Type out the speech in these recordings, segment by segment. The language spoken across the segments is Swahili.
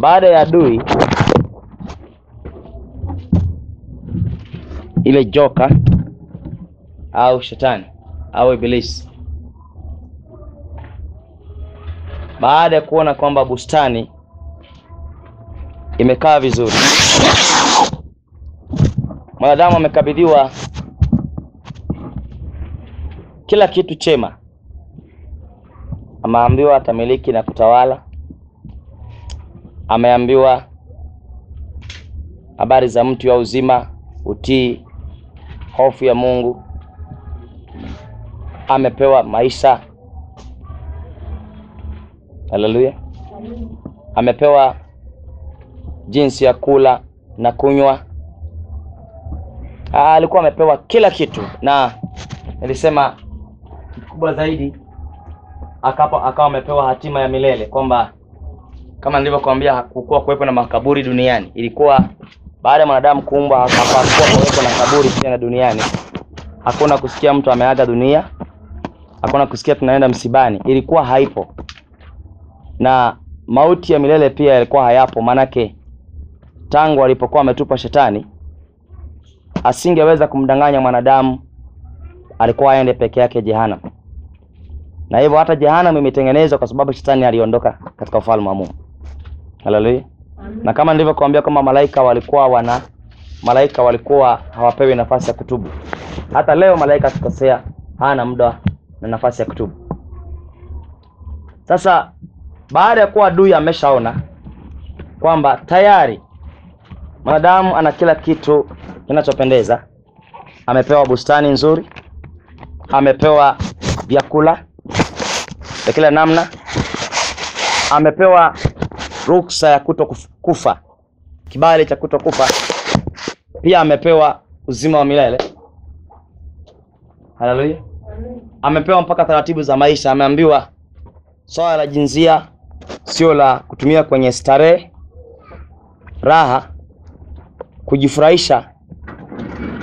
baada ya adui ile joka au shetani au ibilisi baada ya kuona kwamba bustani imekaa vizuri mwanadamu amekabidhiwa kila kitu chema ameambiwa atamiliki na kutawala ameambiwa habari za mtu wa uzima utii hofu ya mungu. Amepewa maisha. Haleluya amepewa jinsi ya kula na kunywa. Ah, alikuwa amepewa kila kitu na nilisema kubwa zaidi akapo akawa amepewa hatima ya milele kwamba kama nilivyokuambia hakukuwa kuwepo na makaburi duniani. Ilikuwa baada ya mwanadamu kuumbwa hapakuwa kuwepo na kaburi tena duniani. Hakuna kusikia mtu ameaga dunia. Hakuna kusikia tunaenda msibani. Ilikuwa haipo. Na mauti ya milele pia yalikuwa hayapo. Maanake tangu alipokuwa ametupa shetani asingeweza kumdanganya mwanadamu. Alikuwa aende peke yake jehanamu. Na hivyo hata jehanamu imetengenezwa kwa sababu shetani aliondoka katika ufalme wa mungu haleluya na kama nilivyokuambia kwamba malaika walikuwa wana malaika walikuwa hawapewi nafasi ya kutubu. Hata leo malaika akikosea hana muda na nafasi ya kutubu. Sasa baada ya kuwa adui ameshaona kwamba tayari mwanadamu ana kila kitu kinachopendeza amepewa bustani nzuri amepewa vyakula vya kila namna amepewa ruksa ya kuto kufa kibali cha kuto kufa pia amepewa uzima wa milele. Haleluya. Amepewa mpaka taratibu za maisha. Ameambiwa swala la jinsia sio la kutumia kwenye starehe raha kujifurahisha.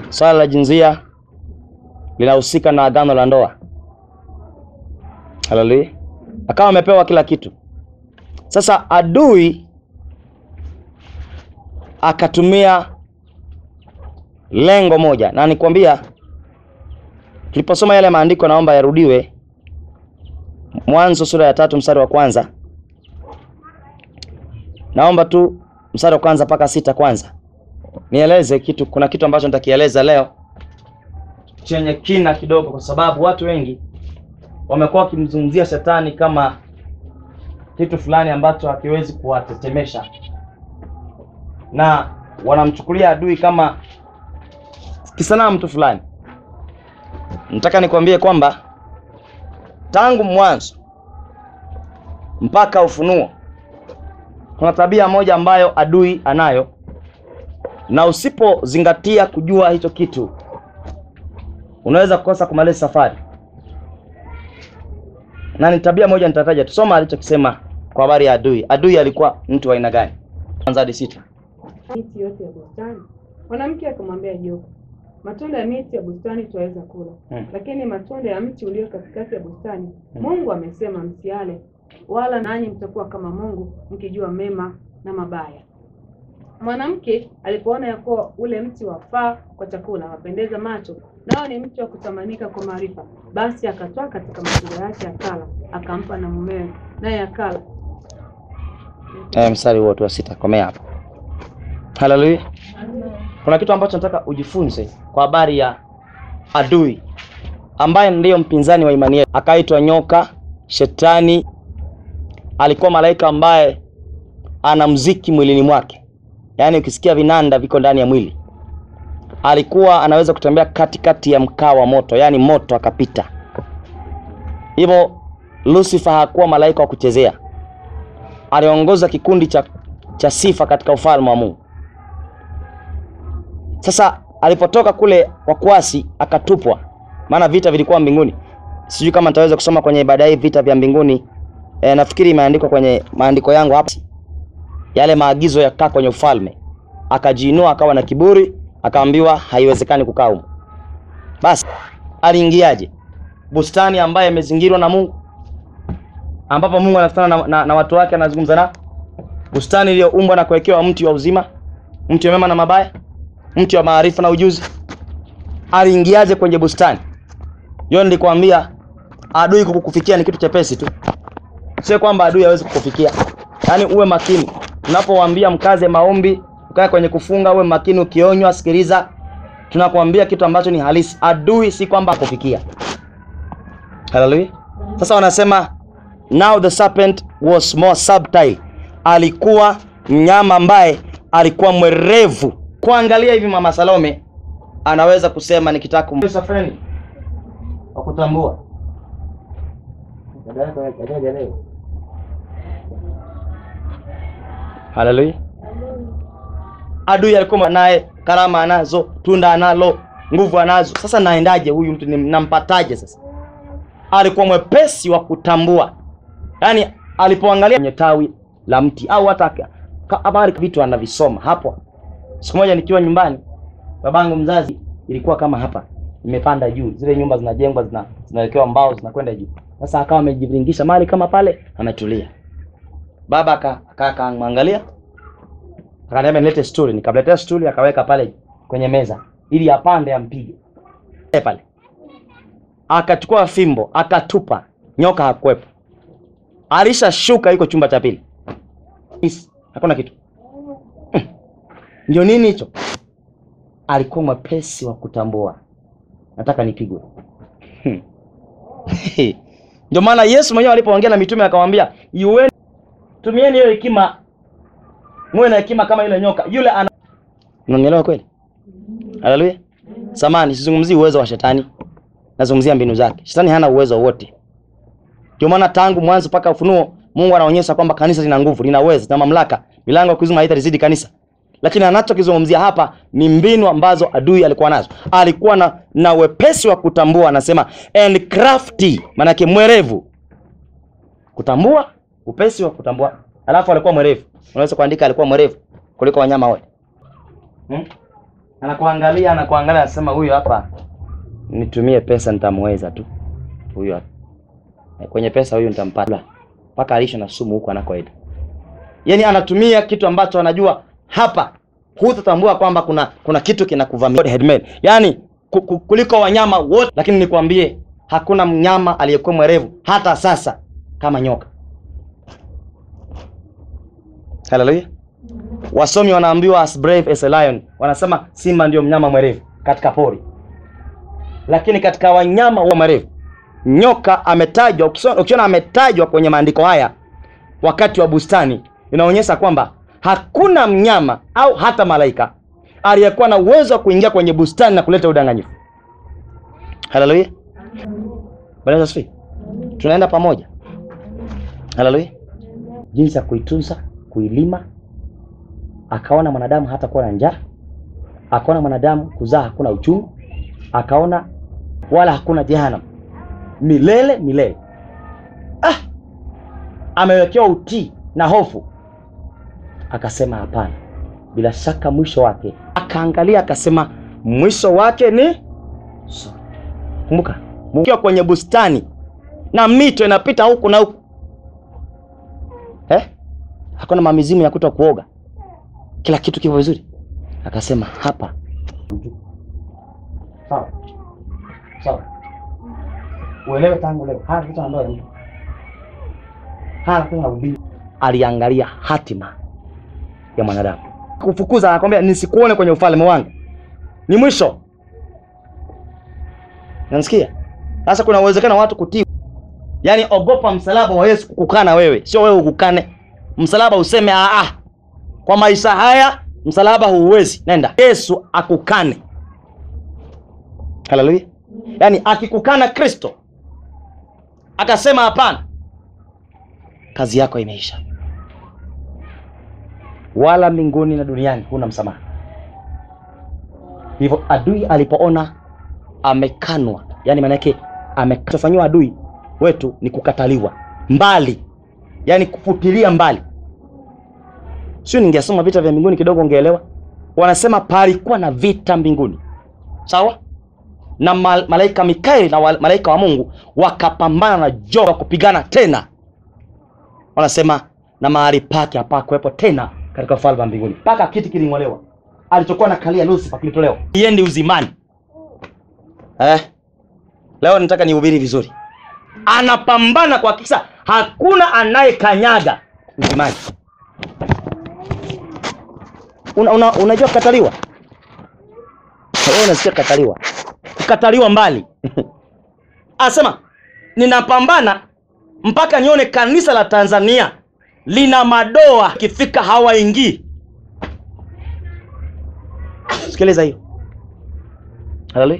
Swala la jinsia linahusika na agano la ndoa. Haleluya. Akawa amepewa kila kitu sasa adui akatumia lengo moja na nikwambia tuliposoma yale maandiko naomba yarudiwe. Mwanzo sura ya tatu mstari wa kwanza. Naomba tu mstari wa kwanza mpaka sita kwanza. Nieleze kitu kuna kitu ambacho nitakieleza leo chenye kina kidogo kwa sababu watu wengi wamekuwa wakimzungumzia shetani kama kitu fulani ambacho hakiwezi kuwatetemesha. Na wanamchukulia adui kama kisanaa mtu fulani. Nataka nikwambie kwamba tangu mwanzo mpaka ufunuo kuna tabia moja ambayo adui anayo na usipozingatia kujua hicho kitu unaweza kukosa kumaliza safari na ni tabia moja nitataja tusoma alichokisema kwa habari ya adui adui alikuwa mtu wa aina gani kwanza hadi sita miti yote ya bustani? Mwanamke akamwambia joka, matunda ya miti ya bustani twaweza kula, Hmm. lakini matunda ya mti ulio katikati ya bustani Mungu amesema msiale, wala nanyi mtakuwa kama Mungu mkijua mema na mabaya. Mwanamke alipoona ya kuwa ule mti wafaa kwa chakula, wapendeza macho, nao ni mtu wa kutamanika kwa maarifa, basi akatoa katika matunda yake akala, akampa na mumewe, naye akala. eh, mstari huo tu wa sita. Komea hapo. Haleluya kuna kitu ambacho nataka ujifunze kwa habari ya adui ambaye ndiyo mpinzani wa imani yetu. Akaitwa nyoka shetani. Alikuwa malaika ambaye ana mziki mwilini mwake. Yaani ukisikia vinanda viko ndani ya mwili alikuwa anaweza kutembea katikati ya mkaa wa moto yaani moto akapita. Hivyo lucifer hakuwa malaika wa kuchezea. Aliongoza kikundi cha, cha sifa katika ufalme wa mungu. Sasa alipotoka kule wakwasi akatupwa. Maana vita vilikuwa mbinguni. Sijui kama nitaweza kusoma kwenye ibada hii vita vya mbinguni. E, nafikiri imeandikwa kwenye maandiko yangu hapa. Yale maagizo yakaa kwenye ufalme. Akajiinua akawa na kiburi akaambiwa haiwezekani kukaa humo basi aliingiaje bustani ambaye imezingirwa na mungu ambapo mungu anakutana na, na, na watu wake anazungumza nao bustani iliyoumbwa na kuwekewa mti wa uzima, mti wa mema na mabaya, mti wa maarifa na ujuzi. Aliingiaje kwenye bustani? Hiyo nilikwambia, adui kukufikia ni kitu chepesi tu, sio kwamba adui hawezi kukufikia. Yaani uwe makini unapowaambia mkaze maombi, ukae kwenye kufunga, uwe makini. Ukionywa sikiliza, tunakuambia kitu ambacho ni halisi. Adui si kwamba akufikia. Haleluya. Sasa wanasema now the serpent was more subtle, alikuwa mnyama ambaye alikuwa mwerevu. Kuangalia hivi, mama Salome anaweza kusema nikitaka kum... wa kutambua Haleluya. Adui alikuwa naye, karama anazo, tunda analo, nguvu anazo. Sasa naendaje huyu mtu, nampataje? Sasa alikuwa mwepesi wa kutambua, yaani alipoangalia kwenye tawi la mti au hata habari vitu anavisoma hapo. Siku moja nikiwa nyumbani, babangu mzazi ilikuwa kama hapa imepanda juu, zile nyumba zinajengwa zina zinawekewa mbao zinakwenda juu. Sasa akawa amejivingisha mali kama pale, ametulia. Baba aka aka- akamwangalia akaniambia nilete stuli, nikamletea stuli, akaweka pale kwenye meza ili apande ampige pale. Akachukua fimbo akatupa, nyoka hakuwepo, alishashuka, yuko chumba cha pili, hakuna kitu. Ndio nini hicho? Alikuwa mwepesi wa kutambua, nataka nipigwe. Ndio maana Yesu mwenyewe alipoongea na mitume akamwambia, yueni tumieni hiyo hekima, muwe na hekima kama yule nyoka. Yule ana Unanielewa kweli? Haleluya. Samani, sizungumzii uwezo wa shetani. Nazungumzia mbinu zake. Shetani hana uwezo wote. Ndio maana tangu mwanzo mpaka Ufunuo Mungu anaonyesha kwamba kanisa lina nguvu, lina uwezo, lina mamlaka. Milango ya kuzimu haitalizidi kanisa. Lakini anachokizungumzia hapa ni mbinu ambazo adui alikuwa nazo. Alikuwa na, na wepesi wa kutambua, anasema and crafty, maana yake mwerevu. Kutambua, upesi wa kutambua. Alafu alikuwa mwerevu. Unaweza kuandika alikuwa mwerevu kuliko wanyama wote. Hmm? Anakuangalia, anakuangalia anasema huyu hapa nitumie pesa nitamweza tu. Huyu hapa. Eh, Kwenye pesa huyu nitampata. Mpaka alisha na sumu huko anakoenda. Yaani anatumia kitu ambacho anajua hapa hutatambua kwamba kuna kuna kitu kinakuvamia headman. Yaani ku- ku- kuliko wanyama wote, lakini nikwambie hakuna mnyama aliyekuwa mwerevu hata sasa kama nyoka. Haleluya. Wasomi wanaambiwa as brave as a lion, wanasema simba ndio mnyama mwerevu katika pori, lakini katika wanyama wa mwerevu nyoka ametajwa. Ukiona ametajwa kwenye maandiko haya wakati wa bustani, inaonyesha kwamba hakuna mnyama au hata malaika aliyekuwa na uwezo wa kuingia kwenye bustani na kuleta udanganyifu. Haleluya, Bwana Yesu. Tunaenda pamoja. Haleluya, jinsi ya kuitunza, kuilima akaona mwanadamu hata kuwa na njaa, akaona mwanadamu kuzaa hakuna uchungu, akaona wala hakuna jehanamu milele milele. Ah, amewekewa utii na hofu, akasema hapana, bila shaka mwisho wake. Akaangalia akasema mwisho wake ni. Kumbuka mkiwa kwenye bustani na mito inapita huku na huku? Hakuna mamizimu ya kuto kuoga. Kila kitu kipo vizuri. Akasema hapa. Sawa. Sawa, uelewe tangu leo. Haya kitu ndoa ya mtu, hana kitu na. Aliangalia hatima ya mwanadamu, kufukuza, anakwambia nisikuone kwenye ufalme wangu, ni mwisho. Nanisikia sasa, kuna uwezekano wa watu kutii, yaani ogopa msalaba wa Yesu kukukana wewe, sio wewe ukukane msalaba, useme ah, ah kwa maisha haya msalaba huuwezi, nenda Yesu akukane. Haleluya! Yaani akikukana Kristo akasema hapana, kazi yako imeisha, wala mbinguni na duniani huna msamaha. Hivyo adui alipoona amekanwa, yaani maana yake amefanyiwa adui wetu ni kukataliwa mbali, yaani kufutilia mbali Sio, ningesoma vita vya mbinguni kidogo ungeelewa. Wanasema palikuwa na vita mbinguni, sawa na malaika Mikaeli na malaika wa Mungu wakapambana na joka kupigana tena. Wanasema na mahali pake hapakuwepo tena katika ufalme wa mbinguni, mpaka kiti kiling'olewa, alichokuwa na kalia Lucifer kilitolewa, iende uzimani. Eh, leo nataka nihubiri vizuri. Anapambana kuhakikisha hakuna anayekanyaga uzimani. Una, una, unajua kukataliwa? Unasikia kukataliwa, kukataliwa mbali Asema ninapambana mpaka nione kanisa la Tanzania lina madoa, ikifika hawaingii. Sikiliza hiyo, haleluya.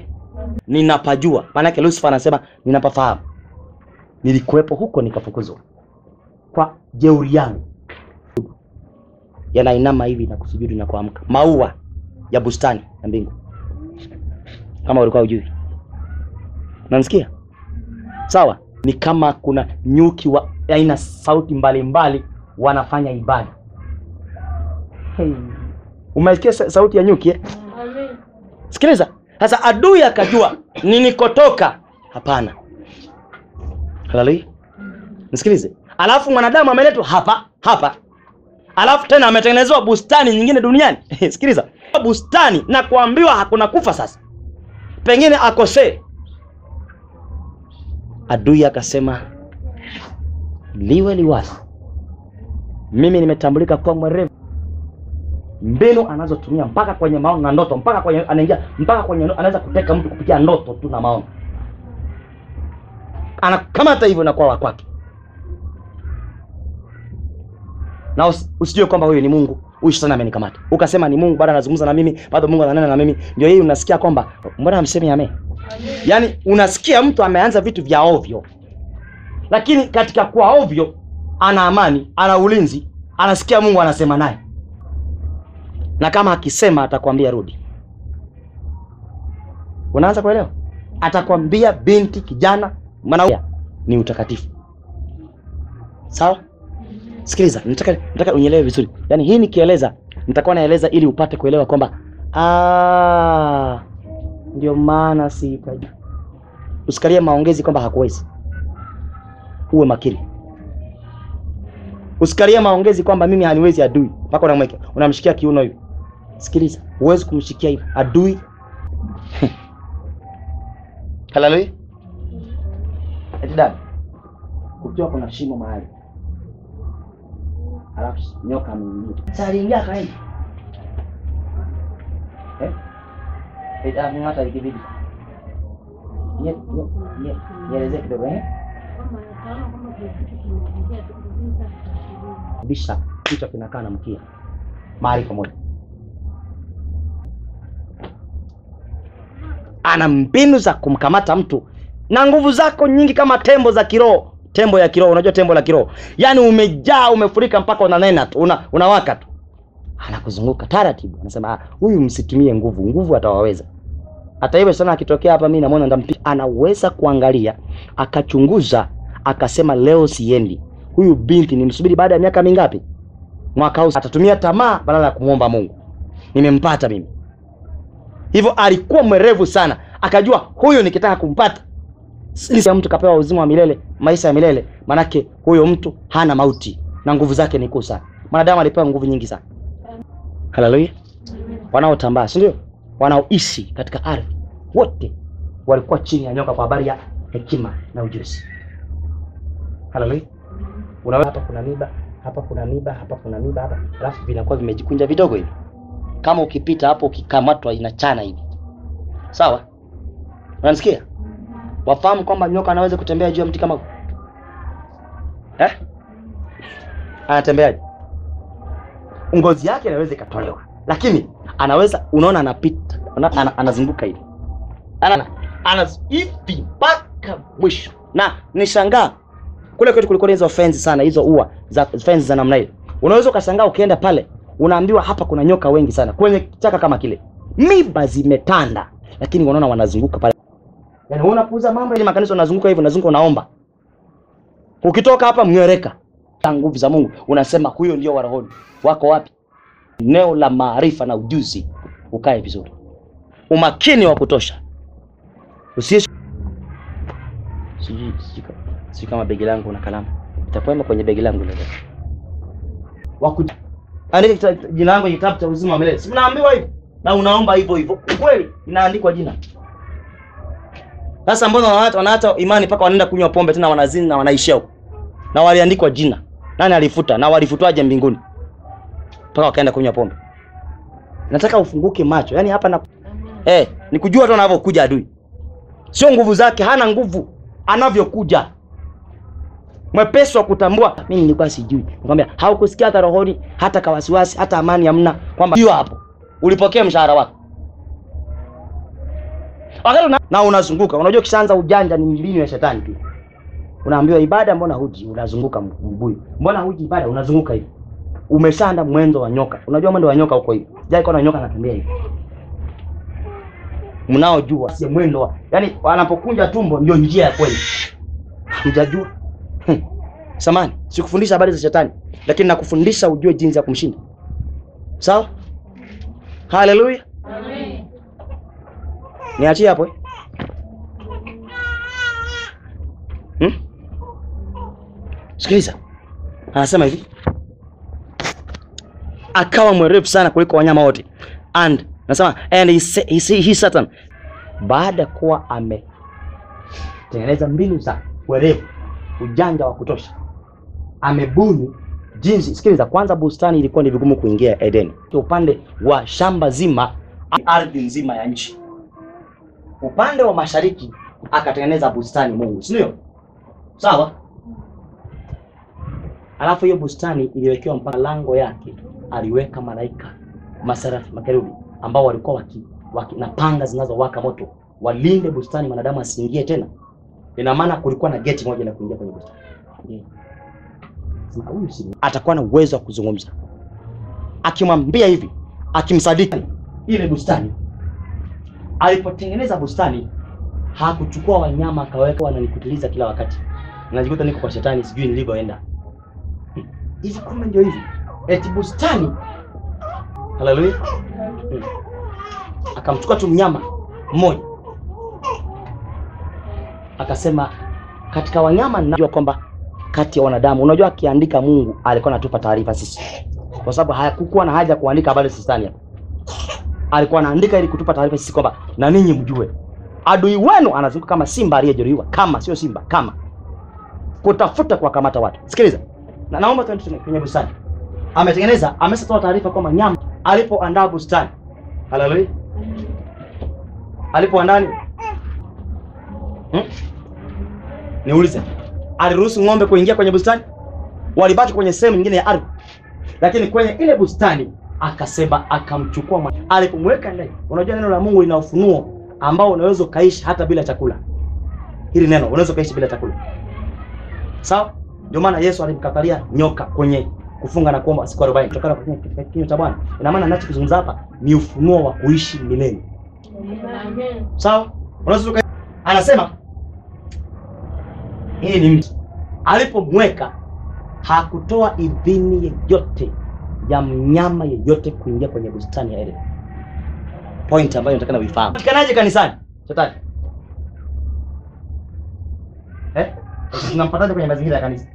Ninapajua, maanake Lucifer anasema ninapafahamu, nilikuwepo huko nikafukuzwa kwa jeuri yangu. Yanainama hivi na kusujudu na kuamka, maua ya bustani ya mbingu, kama ulikuwa ujui. Unanisikia? Sawa, ni kama kuna nyuki wa aina sauti mbalimbali mbali, wanafanya ibada. Hey. Umesikia sauti ya nyuki eh? Sikiliza sasa, adui akajua ninikotoka. Hapana, haleluya, nisikilize. Alafu mwanadamu ameletwa hapa hapa, alafu tena ametengenezewa bustani nyingine duniani. Sikiliza, bustani na kuambiwa hakuna kufa. Sasa. Pengine akosee. Adui akasema liwe liwazi. Mimi nimetambulika kuwa mwerevu. Mbinu anazotumia mpaka kwenye maono na ndoto, mpaka kwenye anaingia mpaka kwenye anaweza kuteka mtu kupitia ndoto tu na maono, anakamata hivyo na kwa wa kwake, na usijue kwamba huyu ni Mungu, huyu shetani amenikamata. Ukasema ni Mungu, bado anazungumza na mimi, bado Mungu ananena na mimi. Ndio hii unasikia kwamba mbona amsemi ame, Yaani unasikia mtu ameanza vitu vya ovyo, lakini katika kuwa ovyo ana amani, ana ulinzi, anasikia Mungu anasema naye, na kama akisema atakwambia rudi. Unaanza kuelewa? Atakwambia binti, kijana, mwanaume ni utakatifu. Sawa? Sikiliza, nataka nataka unielewe vizuri. Yaani hii nikieleza, nitakuwa naeleza ili upate kuelewa kwamba ndio maana sihitaji. Usikalie maongezi kwamba hakuwezi. Uwe makini. Usikalie maongezi kwamba mimi haniwezi adui, mpaka unamweka unamshikia kiuno hivi. Sikiliza, huwezi kumshikia hivi adui. Haleluya. Eti dada, kukiwa kuna shimo mahali, alafu nyoka ameingia, sasa aliingia akaenda eh? hata ikibidi nielezee kidogo eh? Bisha kichwa kinakaa na mkia mahali pamoja. Ana mbinu za kumkamata mtu na nguvu zako nyingi kama tembo za kiroho, tembo ya kiroho. Unajua tembo la kiroho, yaani umejaa, umefurika mpaka unanena tu, una, unawaka tu, anakuzunguka taratibu, anasema huyu msitumie nguvu, nguvu atawaweza hata hivyo sana akitokea hapa mimi namwona ndampi, anaweza kuangalia akachunguza akasema leo siendi, huyu binti nimsubiri baada ya miaka mingapi? Mwaka huu. Atatumia tamaa badala ya kumwomba Mungu. Nimempata mimi. Hivyo alikuwa mwerevu sana, akajua huyu nikitaka kumpata ya mtu kapewa uzima wa milele, maisha ya milele, manake huyo mtu hana mauti na nguvu zake ni kuu sana. Mwanadamu alipewa nguvu nyingi sana. Haleluya! Wanaotambaa, si ndio? Wanaoishi katika ardhi wote walikuwa chini ya nyoka kwa habari ya hekima na ujuzi. Haleluya! Unaona hapa kuna miba, hapa kuna miba, hapa kuna miba, hapa alafu vinakuwa vimejikunja vidogo hivi. Kama ukipita hapo ukikamatwa inachana hivi. Sawa? Unanisikia? Wafahamu kwamba nyoka anaweza kutembea juu ya mti kama? Eh? Anatembeaje? Ngozi yake inaweza ikatolewa, lakini anaweza, unaona, anapita ana, ana, anazunguka hivi ana, ana hivi mpaka mwisho, na nishangaa kule kwetu kulikuwa hizo fence sana, hizo ua za fence za namna hiyo. Unaweza ukashangaa ukienda pale, unaambiwa hapa kuna nyoka wengi sana kwenye kichaka kama kile, miba zimetanda, lakini unaona wanazunguka pale. Yaani wewe unapuuza mambo ili makanisa unazunguka hivyo, unazunguka unaomba. Ukitoka hapa mngereka Nguvu za Mungu unasema huyo ndio wa rohoni. Wako wapi? Eneo la maarifa na ujuzi ukae vizuri. Umakini wa kutosha. Usiye sijui sijui kama begi langu na kalamu. Itakwema kwenye begi langu leo. Waku andika jina langu kwenye kitabu cha uzima wa milele. Si mnaambiwa hivyo? Na unaomba hivyo hivyo. Kweli inaandikwa jina. Sasa mbona watu wanaacha imani mpaka wanaenda kunywa pombe tena wanazini na wanaishia huko. Na waliandikwa jina. Nani alifuta? Na walifutwaje mbinguni? Mpaka wakaenda kunywa pombe. Nataka ufunguke macho. Yaani hapa na eh, ni kujua tu anavyokuja adui. Sio nguvu zake, hana nguvu anavyokuja. Mwepesi wa kutambua. Mimi nilikuwa sijui. Nikwambia haukusikia hata rohoni, hata kawasiwasi, hata amani hamna kwamba hiyo hapo. Ulipokea mshahara wako. Wakati una, na unazunguka. Unajua kishaanza ujanja ni mbinu ya shetani tu. Unaambiwa ibada, mbona huji? Unazunguka mbuyu. Mbona huji ibada? Unazunguka hivi. Umeshaanda mwendo wa nyoka. Unajua mwendo wa nyoka uko hivi. Jai kwa nyoka anatembea hivi. Mnaojua si mwendo wa, yani wanapokunja tumbo ndio njia ya kweli. Mjajua. Hmm. Samani, sikufundisha habari za shetani, lakini nakufundisha ujue jinsi ya kumshinda. Sawa? Haleluya. Niachie hapo eh? Hmm? Sikiliza. Anasema hivi. Akawa mwerevu sana kuliko wanyama wote. And nasema and he, he, he Satan baada kuwa ametengeneza mbinu za werevu, ujanja wa kutosha, amebuni jinsi. Sikiliza, kwanza bustani ilikuwa ni vigumu kuingia Edeni, upande wa shamba zima, ardhi nzima ya nchi upande wa mashariki akatengeneza bustani Mungu, si ndio? Sawa. Alafu hiyo bustani iliwekewa mpaka lango yake, aliweka malaika masarafi makerubi ambao walikuwa waki, waki na panga zinazowaka moto walinde bustani, mwanadamu asiingie tena. Ina maana kulikuwa na geti moja la kuingia kwenye bustani. Atakuwa na uwezo wa kuzungumza, akimwambia hivi, akimsadiki ile bustani alipotengeneza bustani hakuchukua wanyama akaweka wananikutiliza kila wakati, najikuta niko kwa shetani, sijui nilivyoenda hivi. Kumbe ndio hivi, eti bustani. Haleluya! Hmm. Akamchukua tu mnyama mmoja, akasema katika wanyama najua kwamba kati ya wanadamu, unajua akiandika Mungu alikuwa anatupa taarifa sisi, kwa sababu hakukuwa na haja kuandika habari shetani hapa alikuwa anaandika ili kutupa taarifa sisi kwamba na ninyi mjue adui wenu anazunguka kama simba aliyejeruhiwa, kama sio simba, kama kutafuta kuwakamata watu. Sikiliza, na naomba tuende kwenye bustani. Ametengeneza, ameshatoa taarifa kwamba nyama alipoandaa bustani. Haleluya, alipoandaa? Hmm? Niulize, aliruhusu ng'ombe kuingia kwenye bustani? Walibaki kwenye sehemu nyingine ya ardhi, lakini kwenye ile bustani akasema akamchukua. Alipomweka ndani, unajua neno la Mungu lina ufunuo ambao unaweza ukaishi hata bila chakula. Hili neno unaweza ukaishi bila chakula, sawa? Ndio maana Yesu alimkatalia nyoka kwenye kufunga na kuomba siku 40 kutokana kwa katika kinywa cha Bwana. Ina maana ninachokizungumza hapa ni ufunuo wa kuishi milele, Amen. sawa? Unaweza uka... anasema hii ni mtu alipomweka hakutoa idhini yeyote ya mnyama yeyote kuingia kwenye bustani ya Eden. Point ambayo nataka uifahamu. Patikanaje kanisani? Shetani. Eh? Tunampataje kwenye mazingira ya kanisa?